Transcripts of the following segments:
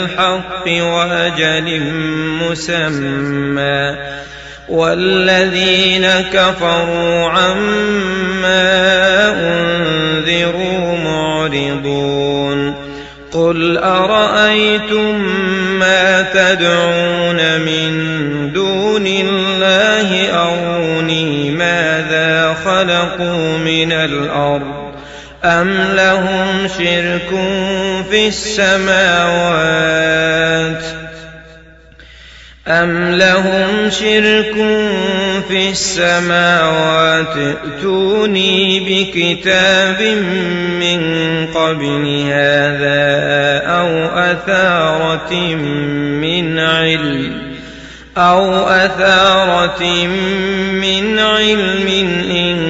بالحق وأجل مسمى والذين كفروا عما أنذروا معرضون قل أرأيتم ما تدعون من دون الله أروني ماذا خلقوا من الأرض ام لهم شرك في السماوات أم لهم شرك في السماوات ائتوني بكتاب من قبل هذا أو أثارة من علم أو أثارة من علم إن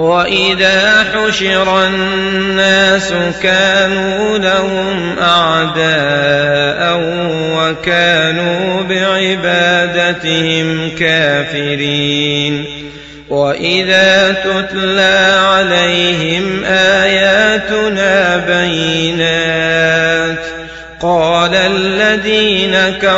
وإذا حشر الناس كانوا لهم أعداء وكانوا بعبادتهم كافرين وإذا تتلى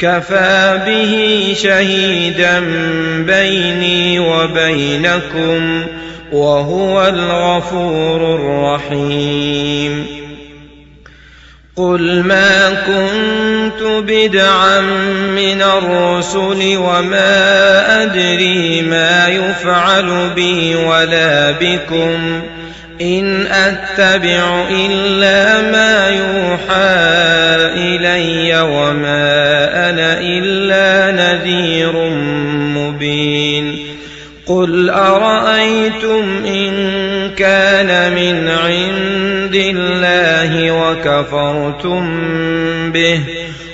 كفى به شهيدا بيني وبينكم وهو الغفور الرحيم. قل ما كنت بدعا من الرسل وما أدري ما يفعل بي ولا بكم. إن أتبع إلا ما يوحى إلي وما إلا نذير مبين قل أرأيتم إن كان من عند الله وكفرتم به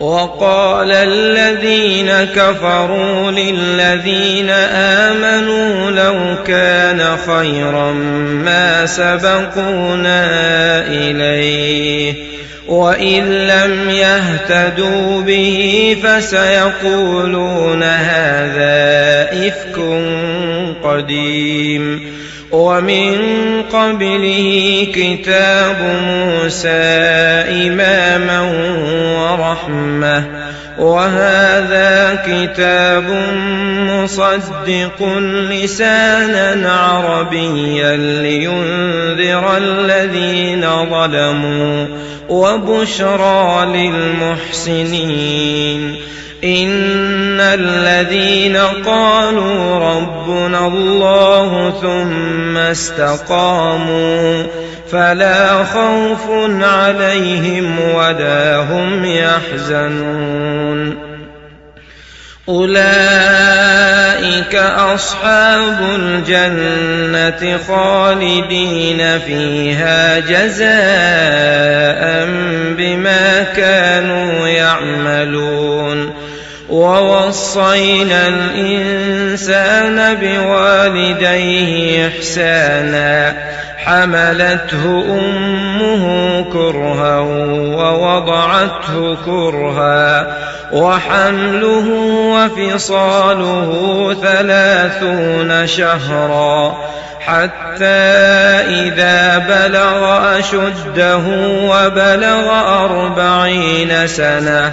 وقال الذين كفروا للذين آمنوا لو كان خيرا ما سبقونا إليه وإن لم يهتدوا به فسيقولون هذا إفك قديم ومن قبله كتاب موسى إماما ورحمة وهذا كتاب مصدق لسانا عربيا لينذر الذين ظلموا وبشرى للمحسنين. إن الذين قالوا ربنا الله ثم استقاموا فلا خوف عليهم ولا هم يحزنون. أولئك أصحاب الجنة خالدين فيها جزاء بما كانوا يعملون. ووصينا الإنسان بوالديه إحسانا. حملته أمه كرها ووضعته كرها وحمله وفصاله ثلاثون شهرا حتى إذا بلغ أشده وبلغ أربعين سنة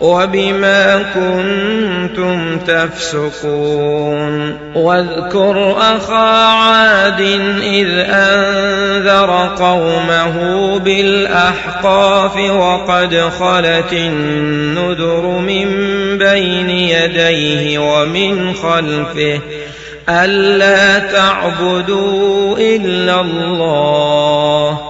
وبما كنتم تفسقون. واذكر أخا عاد إذ أنذر قومه بالأحقاف وقد خلت النذر من بين يديه ومن خلفه ألا تعبدوا إلا الله.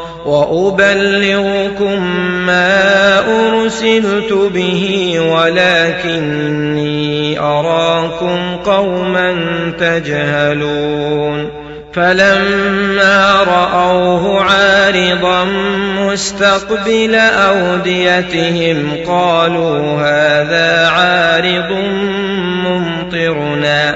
وأبلغكم ما أرسلت به ولكني أراكم قوما تجهلون. فلما رأوه عارضا مستقبل أوديتهم قالوا هذا عارض ممطرنا.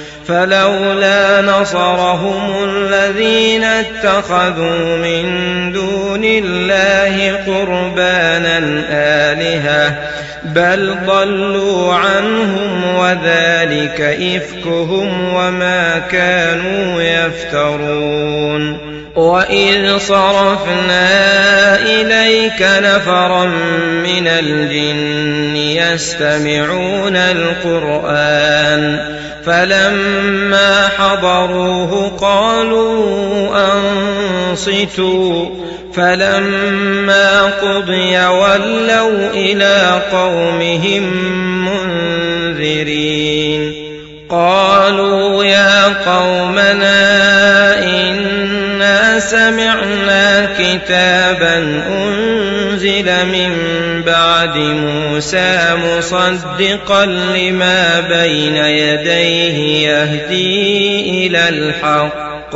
فلولا نصرهم الذين اتخذوا من دون الله قربانا آلهة بل ضلوا عنهم وذلك إفكهم وما كانوا يفترون. وإذ صرفنا إليك نفرا من الجن يستمعون القرآن فلما حضروه قالوا أنصتوا فلما قضي ولوا إلى قومهم منذرين قالوا يا قومنا سمعنا كتابا أنزل من بعد موسى مصدقا لما بين يديه يهدي إلى الحق.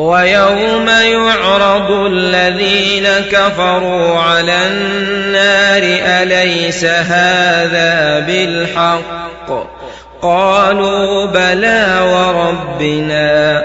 ويوم يعرض الذين كفروا على النار أليس هذا بالحق؟ قالوا بلى وربنا.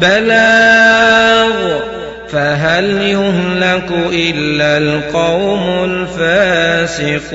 بلاغ فهل يهلك إلا القوم الفاسقون؟